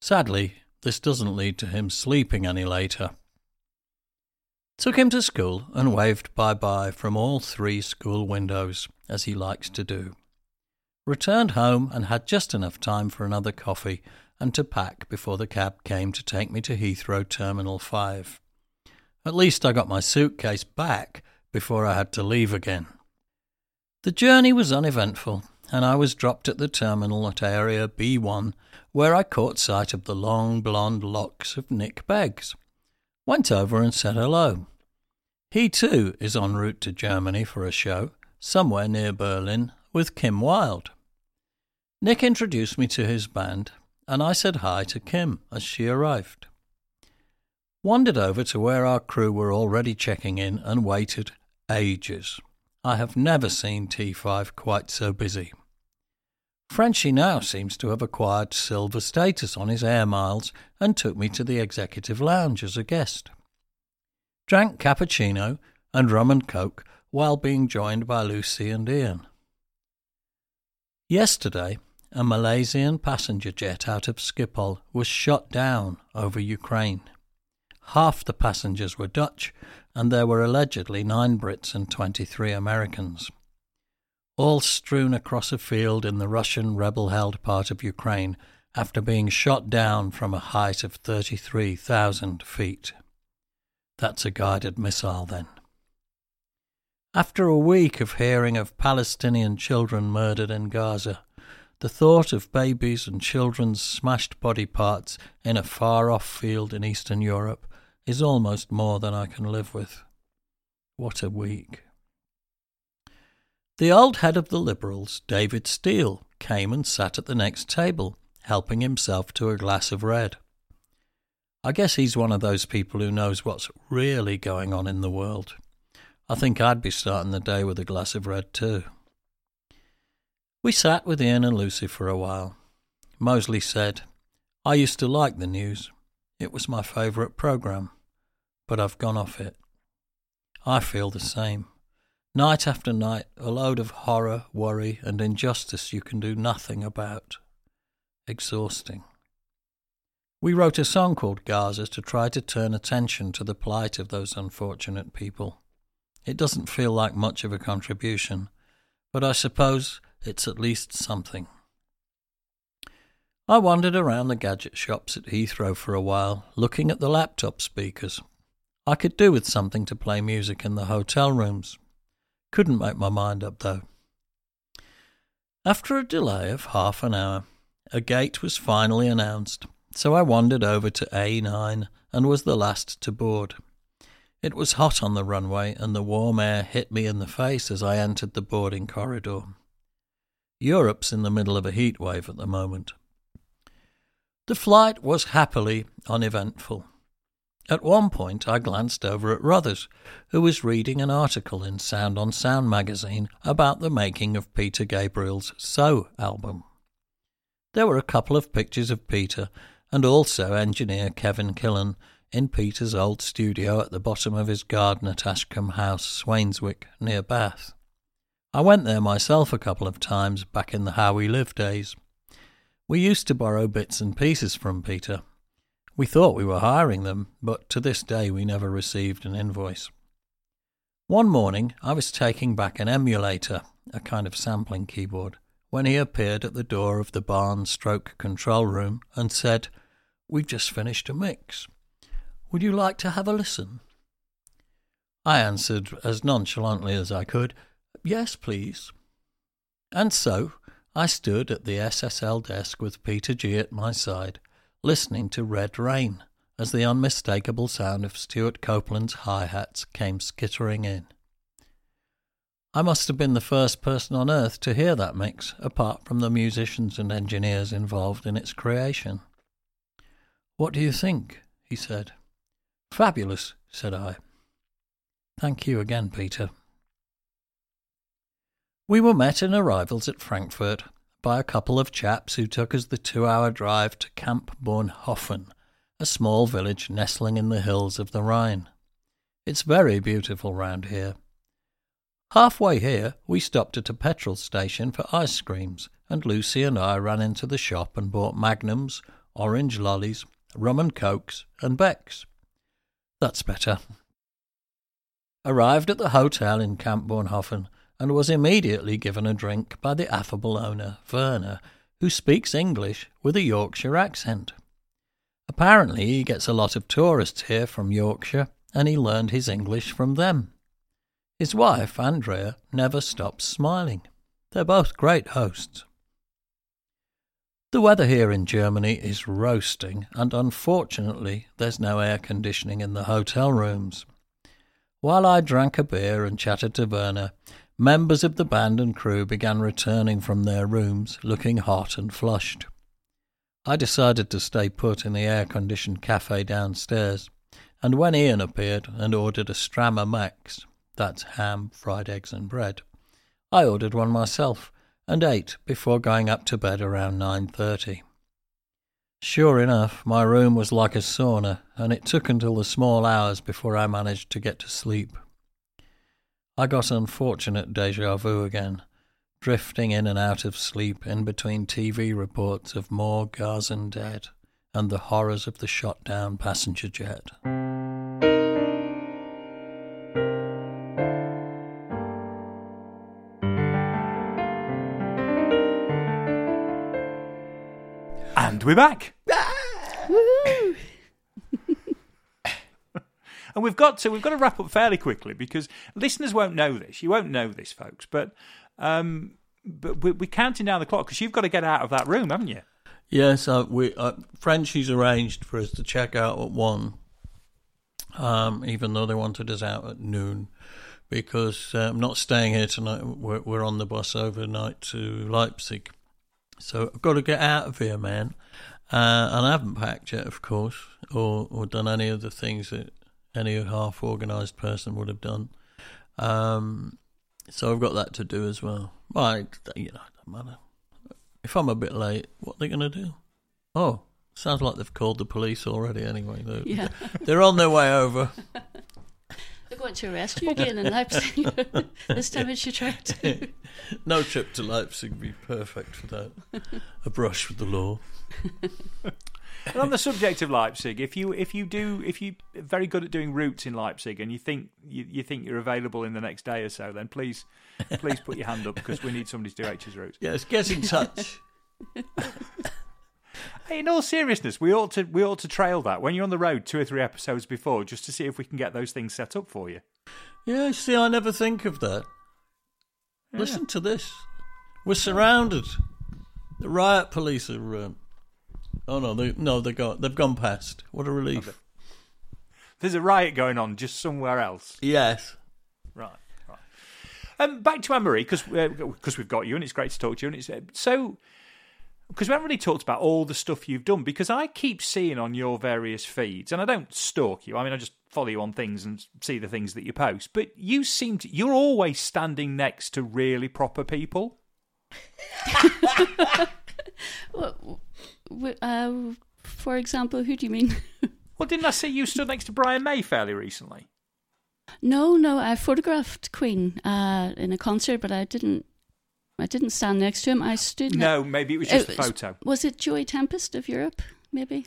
Sadly, this doesn't lead to him sleeping any later. Took him to school and waved bye bye from all three school windows, as he likes to do. Returned home and had just enough time for another coffee and to pack before the cab came to take me to Heathrow Terminal 5. At least I got my suitcase back before I had to leave again. The journey was uneventful, and I was dropped at the terminal at area B1, where I caught sight of the long blonde locks of Nick Beggs. Went over and said hello. He too is en route to Germany for a show, somewhere near Berlin, with Kim Wilde. Nick introduced me to his band, and I said hi to Kim as she arrived. Wandered over to where our crew were already checking in and waited ages. I have never seen T5 quite so busy. Frenchie now seems to have acquired silver status on his air miles and took me to the executive lounge as a guest. Drank cappuccino and rum and coke while being joined by Lucy and Ian. Yesterday, a Malaysian passenger jet out of Schiphol was shot down over Ukraine. Half the passengers were Dutch, and there were allegedly nine Brits and 23 Americans. All strewn across a field in the Russian rebel held part of Ukraine after being shot down from a height of 33,000 feet. That's a guided missile, then. After a week of hearing of Palestinian children murdered in Gaza, the thought of babies and children's smashed body parts in a far off field in Eastern Europe is almost more than I can live with. What a week. The old head of the Liberals, David Steel, came and sat at the next table, helping himself to a glass of red. I guess he's one of those people who knows what's really going on in the world. I think I'd be starting the day with a glass of red too. We sat with Ian and Lucy for a while. Mosley said, I used to like the news. It was my favourite programme, but I've gone off it. I feel the same. Night after night, a load of horror, worry, and injustice you can do nothing about. Exhausting. We wrote a song called Gaza to try to turn attention to the plight of those unfortunate people. It doesn't feel like much of a contribution, but I suppose it's at least something. I wandered around the gadget shops at Heathrow for a while, looking at the laptop speakers. I could do with something to play music in the hotel rooms. Couldn't make my mind up, though. After a delay of half an hour, a gate was finally announced, so I wandered over to A9 and was the last to board. It was hot on the runway, and the warm air hit me in the face as I entered the boarding corridor. Europe's in the middle of a heat wave at the moment. The flight was happily uneventful. At one point, I glanced over at Rothers, who was reading an article in Sound on Sound magazine about the making of Peter Gabriel's So album. There were a couple of pictures of Peter and also engineer Kevin Killen in Peter's old studio at the bottom of his garden at Ashcombe House, Swainswick, near Bath. I went there myself a couple of times back in the How We Live days. We used to borrow bits and pieces from Peter. We thought we were hiring them, but to this day we never received an invoice. One morning I was taking back an emulator, a kind of sampling keyboard, when he appeared at the door of the barn stroke control room and said, We've just finished a mix. Would you like to have a listen? I answered as nonchalantly as I could, Yes, please. And so I stood at the SSL desk with Peter G at my side, listening to Red Rain as the unmistakable sound of Stewart Copeland's hi hats came skittering in. I must have been the first person on earth to hear that mix, apart from the musicians and engineers involved in its creation. What do you think? he said. Fabulous, said I. Thank you again, Peter. We were met in arrivals at Frankfurt by a couple of chaps who took us the two hour drive to Kamp-Bornhofen, a small village nestling in the hills of the Rhine. It's very beautiful round here. Halfway here, we stopped at a petrol station for ice creams, and Lucy and I ran into the shop and bought magnums, orange lollies, rum and cokes, and Becks. That's better. Arrived at the hotel in Kamp-Bornhofen, and was immediately given a drink by the affable owner, Werner, who speaks English with a Yorkshire accent. Apparently, he gets a lot of tourists here from Yorkshire, and he learned his English from them. His wife, Andrea, never stops smiling. They're both great hosts. The weather here in Germany is roasting, and unfortunately, there's no air conditioning in the hotel rooms. While I drank a beer and chatted to Werner, members of the band and crew began returning from their rooms looking hot and flushed. I decided to stay put in the air conditioned cafe downstairs, and when Ian appeared and ordered a Strammer Max, that's ham, fried eggs, and bread, I ordered one myself and ate before going up to bed around 9:30. Sure enough, my room was like a sauna, and it took until the small hours before I managed to get to sleep. I got unfortunate deja vu again, drifting in and out of sleep in between TV reports of more Gazan dead and the horrors of the shot down passenger jet. And we're back. Woo! And we've got to we've got to wrap up fairly quickly because listeners won't know this. You won't know this, folks. But um, but we're, we're counting down the clock because you've got to get out of that room, haven't you? Yes, uh, we uh, arranged for us to check out at one, um, even though they wanted us out at noon, because uh, I'm not staying here tonight. We're, we're on the bus overnight to Leipzig, so I've got to get out of here, man. Uh, and I haven't packed yet, of course, or or done any of the things that any half organised person would have done. Um, so I've got that to do as well. Well, you know, it doesn't matter. If I'm a bit late, what are they going to do? Oh, sounds like they've called the police already. Anyway, they're, Yeah. they're on their way over. They're going to arrest you again in Leipzig. this time it's your try to. No trip to Leipzig would be perfect for that. A brush with the law. And on the subject of Leipzig, if you if you do if you are very good at doing routes in Leipzig and you think you, you think you're available in the next day or so, then please please put your hand up because we need somebody to do H's routes. Yes, get in touch. Hey, in all seriousness, we ought to we ought to trail that when you're on the road two or three episodes before, just to see if we can get those things set up for you. Yeah, see, I never think of that. Listen to this. We're surrounded. The riot police are. Um, oh no, they no, they got they've gone past. What a relief. There's a riot going on just somewhere else. Yes. Right, right. Um, back to Anne Marie because because we've got you and it's great to talk to you and it's uh, so because we haven't really talked about all the stuff you've done because I keep seeing on your various feeds and I don't stalk you. I mean, I just follow you on things and see the things that you post. But you seem to you're always standing next to really proper people. Well, uh, for example, who do you mean? Well, didn't I see you stood next to Brian May fairly recently? no, no, I photographed Queen uh, in a concert, but I didn't. I didn't stand next to him. I stood. No, maybe it was just It a photo. Was it Joey Tempest of Europe? Maybe.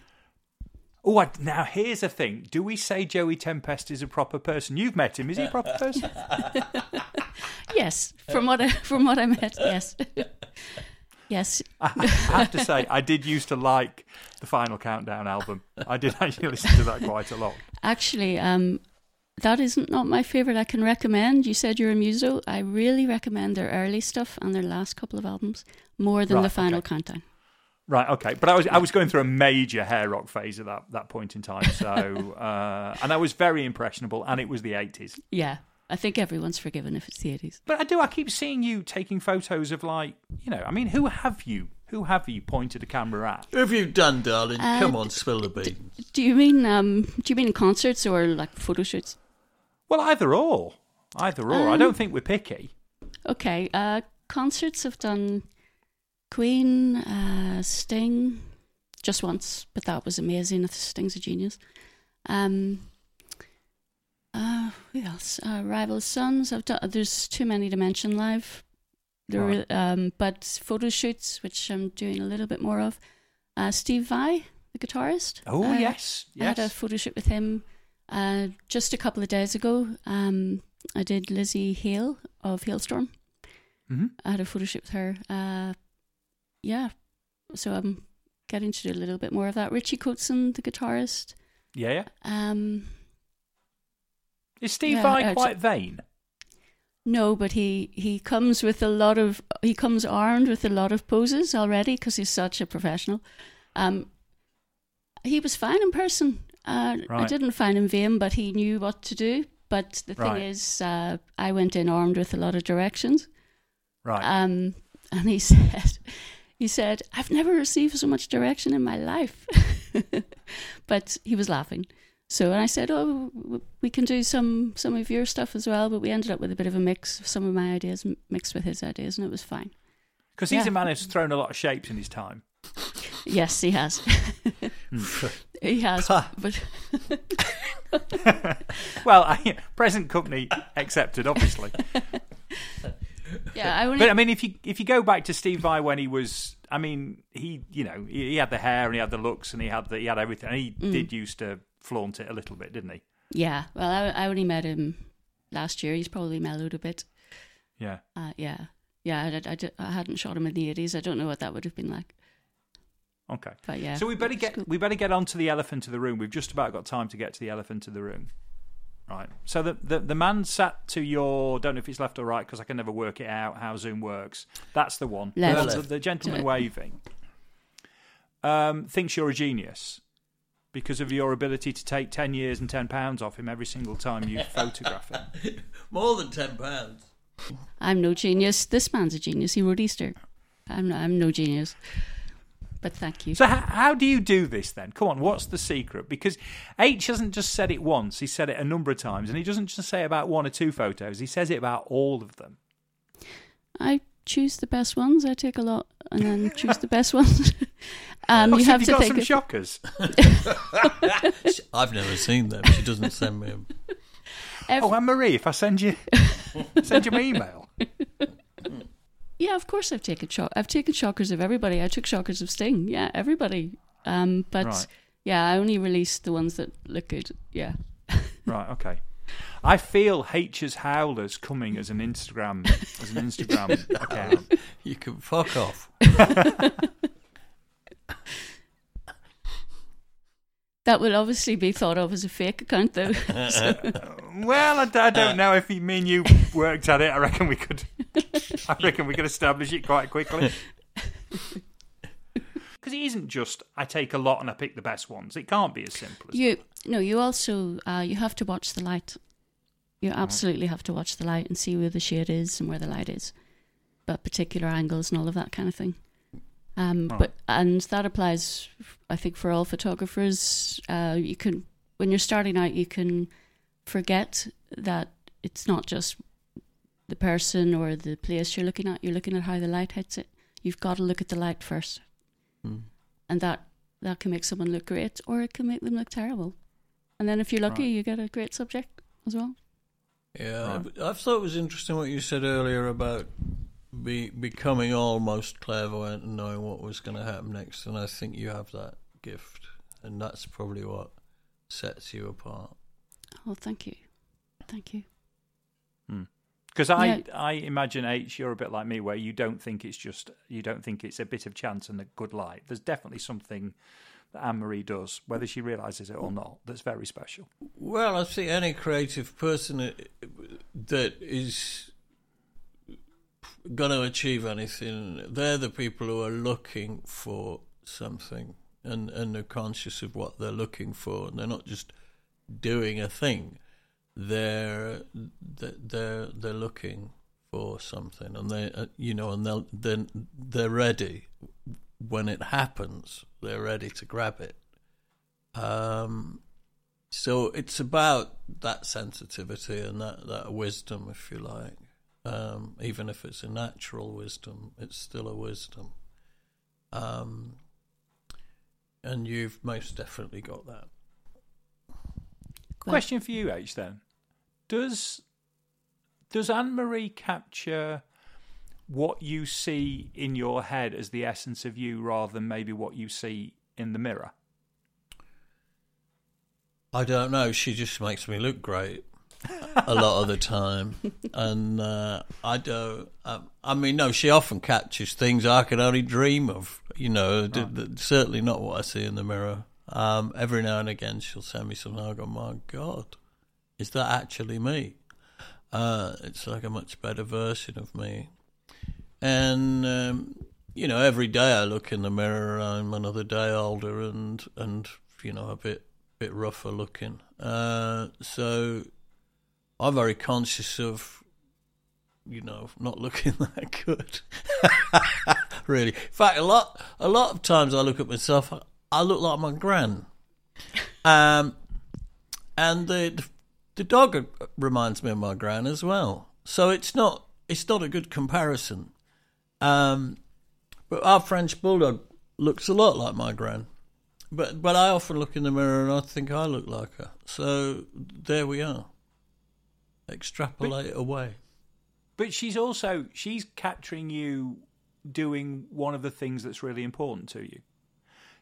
Oh, I, now here's the thing: Do we say Joey Tempest is a proper person? You've met him; is he a proper person? Yes, from what I from what I met. Yes. yes. I have to say, I did used to like the Final Countdown album. I did actually listen to that quite a lot. Actually, um, that isn't not my favorite. I can recommend. You said you're a muso. I really recommend their early stuff and their last couple of albums more than Right, the final okay. countdown. Right, okay, but I was I was going through a major hair rock phase at that that point in time. So, uh, and I was very impressionable, and it was the eighties. Yeah, I think everyone's forgiven if it's the eighties. But I do. I keep seeing you taking photos of like you know. I mean, who have you? Who have you pointed a camera at? Who have you done, darling? Uh, Come on, spill the beans. Do you mean um? Do you mean concerts or like photo shoots? Well, either or, either or. I Um, don't think we're picky. Okay, uh, concerts have done Queen, uh, Sting, just once, but that was amazing. Sting's a genius. Um, uh, who else? Uh, Rival Sons. I've done. There's too many to mention live. There, Right. um, but photo shoots, which I'm doing a little bit more of. Uh, Steve Vai, the guitarist. Oh Uh, yes, I had a yes. photo shoot with him uh, just a couple of days ago. Um, I did Lzzy Hale of Halestorm. Mhm. I had a photo shoot with her. Uh, yeah, so I'm getting to do a little bit more of that. Richie Kotzen, the guitarist. Yeah, yeah. Um, Is Steve Yeah, Vai uh, quite vain? no, but he he comes with a lot of he comes armed with a lot of poses already because he's such a professional. Um, he was fine in person. Uh, I didn't find him vain, but he knew what to do. But the thing Right. is, uh, I went in armed with a lot of directions. Right. Um, and he said, he said, I've never received so much direction in my life. but he was laughing. So and I said, oh, we can do some some of your stuff as well. But we ended up with a bit of a mix of some of my ideas mixed with his ideas, and it was fine. Because he's yeah. a man who's thrown a lot of shapes in his time. Yes, he has. he has. but Well, I, present company accepted, obviously. yeah, I only But I mean, if you if you go back to Steve Vai when he was, I mean, he you know he, he had the hair and he had the looks and he had the, he had everything. And he Mm. did used to flaunt it a little bit, didn't he? yeah. Well, I, I only met him last year. He's probably mellowed a bit. Yeah. Uh, yeah, yeah. I, I, I, I hadn't shot him in the eighties. I don't know what that would have been like. Okay. But yeah. So we better get cool. we better get on to the elephant of the room. We've just about got time to get to the elephant of the room. Right. So the the, the man sat to your don't know if it's left or right because I can never work it out how Zoom works. That's the one. Left. The, the gentleman waving um, thinks you're a genius because of your ability to take ten years and ten pounds off him every single time you photograph him. More than ten pounds. I'm no genius. This man's a genius. He wrote Easter. I'm I'm no genius. But thank you. So how, how do you do this then? Come on, what's the secret? Because H hasn't just said it once; he said it a number of times, and he doesn't just say about one or two photos. He says it about all of them. I choose the best ones. I take a lot and then choose the best ones. um, oh, you so have you to got take some it. shockers. I've never seen them. She doesn't send me them. Ev- Oh, Anne Marie, if I send you send you my email, yeah, of course I've taken shock. I've taken shockers of everybody. I took shockers of Sting. Yeah, everybody. Um, but Right. yeah, I only released the ones that look good. Yeah. right? Okay. I feel H's Howlers coming as an Instagram as an Instagram account. You can fuck off. That will obviously be thought of as a fake account, though. So, Well, I, I don't know if you mean you worked at it. I reckon we could. I reckon we could establish it quite quickly. Because it isn't just I take a lot and I pick the best ones. It can't be as simple as you no, you also uh, you have to watch the light. You absolutely have to watch the light and see where the shade is and where the light is, but particular angles and all of that kind of thing. Um, Right. But and that applies, I think, for all photographers. Uh, you can when you're starting out, you can forget that it's not just the person or the place you're looking at. You're looking at how the light hits it. You've got to look at the light first, Mm. and that that can make someone look great, or it can make them look terrible. And then if you're lucky, Right. you get a great subject as well. Yeah, Right. I thought it was interesting what you said earlier about be, becoming almost clairvoyant and knowing what was going to happen next. And I think you have that gift, and that's probably what sets you apart. Oh, thank you, thank you. Hmm. Because I, Yeah. I imagine H, you're a bit like me, where you don't think it's just you don't think it's a bit of chance and a good light. There's definitely something that Anne Marie does, whether she realizes it or not, that's very special. Well, I think any creative person that- that is going to achieve anything, they're the people who are looking for something and, and they're conscious of what they're looking for. And they're not just doing a thing. They're they're they're, they're looking for something, and they uh, you know, and they'll then they're ready when it happens. They're ready to grab it. Um, so it's about that sensitivity and that, that wisdom, if you like. Um, even if it's a natural wisdom, it's still a wisdom. Um, and you've most definitely got that. Question for you, H. Then does does Anne Marie capture what you see in your head as the essence of you, rather than maybe what you see in the mirror? I don't know. She just makes me look great a lot of the time, and uh, I don't. Um, I mean, no, she often catches things I could only dream of. You know, d- d- certainly not what I see in the mirror. Um, every now and again, she'll send me something. I go, "My God, is that actually me?" Uh, it's like a much better version of me. And um, you know, every day I look in the mirror, I'm another day older and and you know a bit bit rougher looking. Uh, so I'm very conscious of, you know, not looking that good. really, in fact, a lot a lot of times I look at myself, I look like my gran. Um, and the the dog reminds me of my gran as well. So it's not it's not a good comparison. Um, but our French bulldog looks a lot like my gran. But but I often look in the mirror and I think I look like her. So there we are. Extrapolate away. But she's also she's capturing you doing one of the things that's really important to you.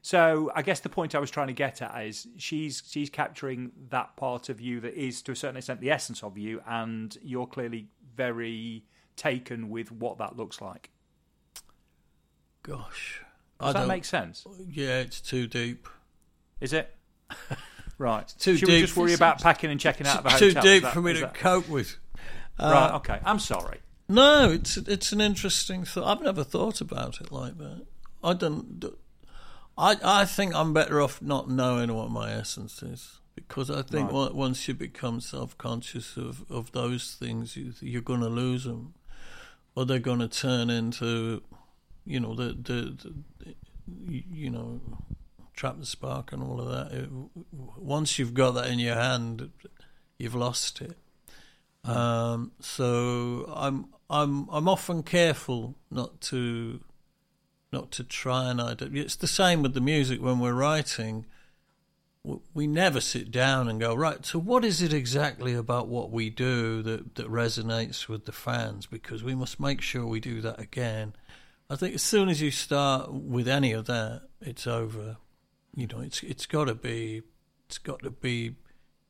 So I guess the point I was trying to get at is she's she's capturing that part of you that is to a certain extent the essence of you, and you're clearly very taken with what that looks like. Gosh. Does I that make sense? Yeah, it's too deep. Is it? Right. Too Should we deep. just worry about packing and checking out of a It's hotel? too deep that- for me to that- cope with. Uh, right. Okay. I'm sorry. No, it's it's an interesting thought. I've never thought about it like that. I don't. I I think I'm better off not knowing what my essence is because I think Right. once you become self conscious of, of those things, you, you're going to lose them, or they're going to turn into, you know, the the, the you know, trap the spark and all of that. It, once you've got that in your hand, you've lost it. Um, so I'm I'm I'm often careful not to not to try and identify. It's the same with the music when we're writing. We never sit down and go right. So what is it exactly about what we do that that resonates with the fans? Because we must make sure we do that again. I think as soon as you start with any of that, it's over. You know, it's it's got to be it's got to be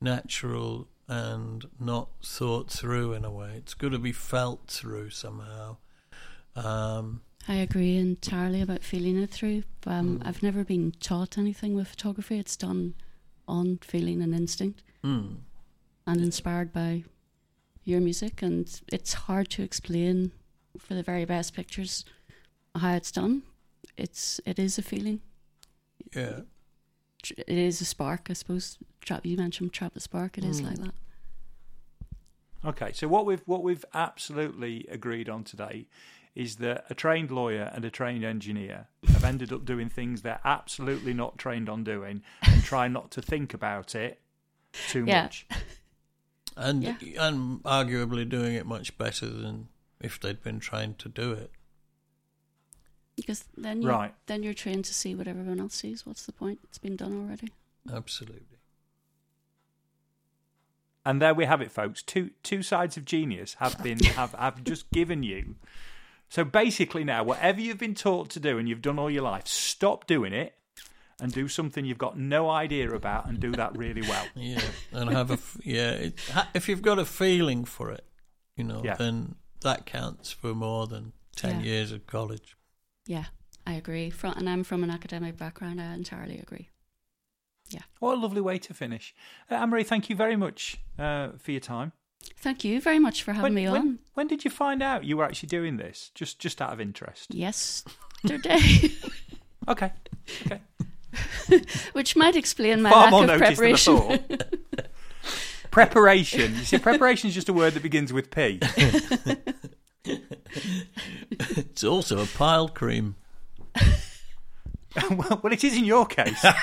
natural and not thought through in a way. It's got to be felt through somehow. Um, I agree entirely about feeling it through. Um, I've never been taught anything with photography. It's done on feeling and instinct, Hmm. and inspired by your music. And it's hard to explain for the very best pictures how it's done. It's it is a feeling. Yeah. Tr- It is a spark, I suppose. Trap. You mentioned trap the spark. It is Mm. like that. Okay, so what we've what we've absolutely agreed on today is that a trained lawyer and a trained engineer have ended up doing things they're absolutely not trained on doing and try not to think about it too Yeah. much. And Yeah. and arguably doing it much better than if they'd been trained to do it. Because then you Right. then you're trained to see what everyone else sees. What's the point? It's been done already. Absolutely. And there we have it, folks. Two two sides of genius have been have, have just given you. So basically now, whatever you've been taught to do and you've done all your life, stop doing it and do something you've got no idea about and do that really well. Yeah, and have a f- yeah. It, if you've got a feeling for it, you know, Yeah. then that counts for more than ten Yeah. years of college. Yeah, I agree. From, and I'm from an academic background. I entirely agree. Yeah. What a lovely way to finish. Uh, Anne-Marie, thank you very much uh, for your time. Thank you very much for having me on. when did you find out you were actually doing this? Just just out of interest. Yesterday, Okay. Okay. which might explain my Far lack more of preparation. than I thought. preparation. You see, preparation is just a word that begins with P. It's also a pile cream. well, well, it is in your case.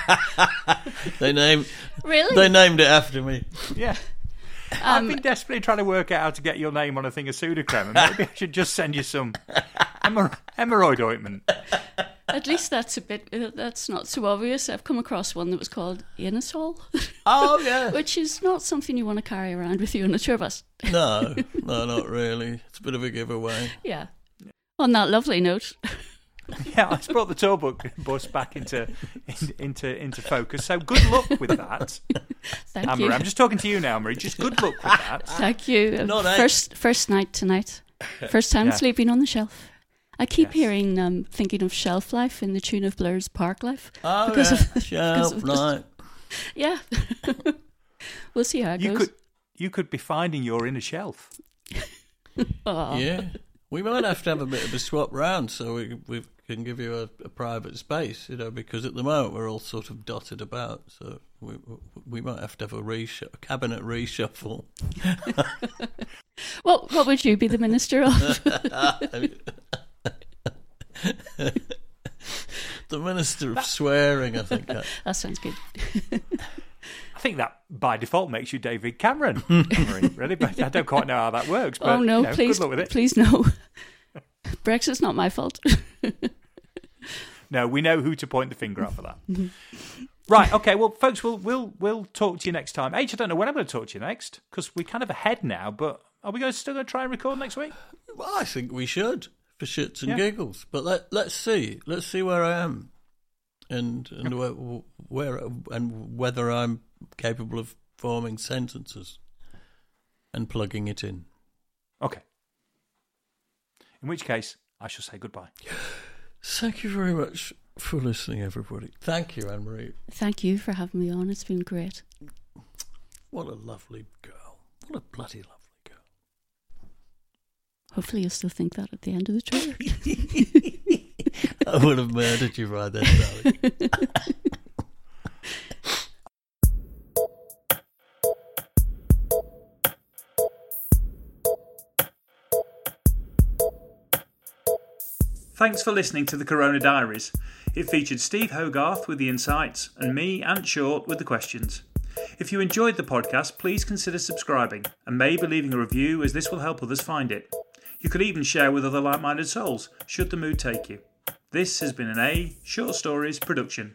They named really? they named it after me. Yeah. I've Um, been desperately trying to work out how to get your name on a thing of Sudocrem, and maybe I should just send you some hemorrhoid ointment. At least that's a bit. Uh, that's not so obvious. I've come across one that was called Anusol, Oh yeah. which is not something you want to carry around with you on a tour bus. No, no, not really. It's a bit of a giveaway. Yeah. On that lovely note, Yeah, I just brought the tour book bus back into in, into into focus. So good luck with that, thank Anne-Marie. you. I'm just talking to you now, Marie. Just good luck with that. Thank you. Not first first night tonight. First time Yeah. sleeping on the shelf. I keep Yes. hearing um, thinking of shelf life in the tune of Blur's Park Life. Oh Because yeah. of- because Shelf of- Yeah. we'll see how it You goes. could you could be finding your inner shelf. Aw. Yeah. We might have to have a bit of a swap round so we we can give you a, a private space, you know, because at the moment we're all sort of dotted about. So we we might have to have a reshuffle, a cabinet reshuffle. What what would you be the minister of? the minister of swearing, I think. that- uh, that sounds good. I think that by default makes you David Cameron. Really, but I don't quite know how that works. Oh, but, oh no, you know, please good luck with it. please no. Brexit's not my fault. No, we know who to point the finger at for that. right. Okay. Well, folks, we'll we'll we'll talk to you next time. H, I don't know when I'm going to talk to you next because we're kind of ahead now. But are we going to still going to try and record next week? Well, I think we should for shits and Yeah. giggles. But let let's see. Let's see where I am, and and where, where and whether I'm capable of forming sentences and plugging it in. Okay. In which case, I shall say goodbye. Thank you very much for listening, everybody. Thank you, Anne Marie. Thank you for having me on. It's been great. What a lovely girl. What a bloody lovely girl. Hopefully, you'll still think that at the end of the tour. I would have murdered you right then, darling. Thanks for listening to the Corona Diaries. It featured Steve Hogarth with the insights and me, Ant Short, with the questions. If you enjoyed the podcast, please consider subscribing and maybe leaving a review as this will help others find it. You could even share with other like minded souls, should the mood take you. This has been an A Short Stories production.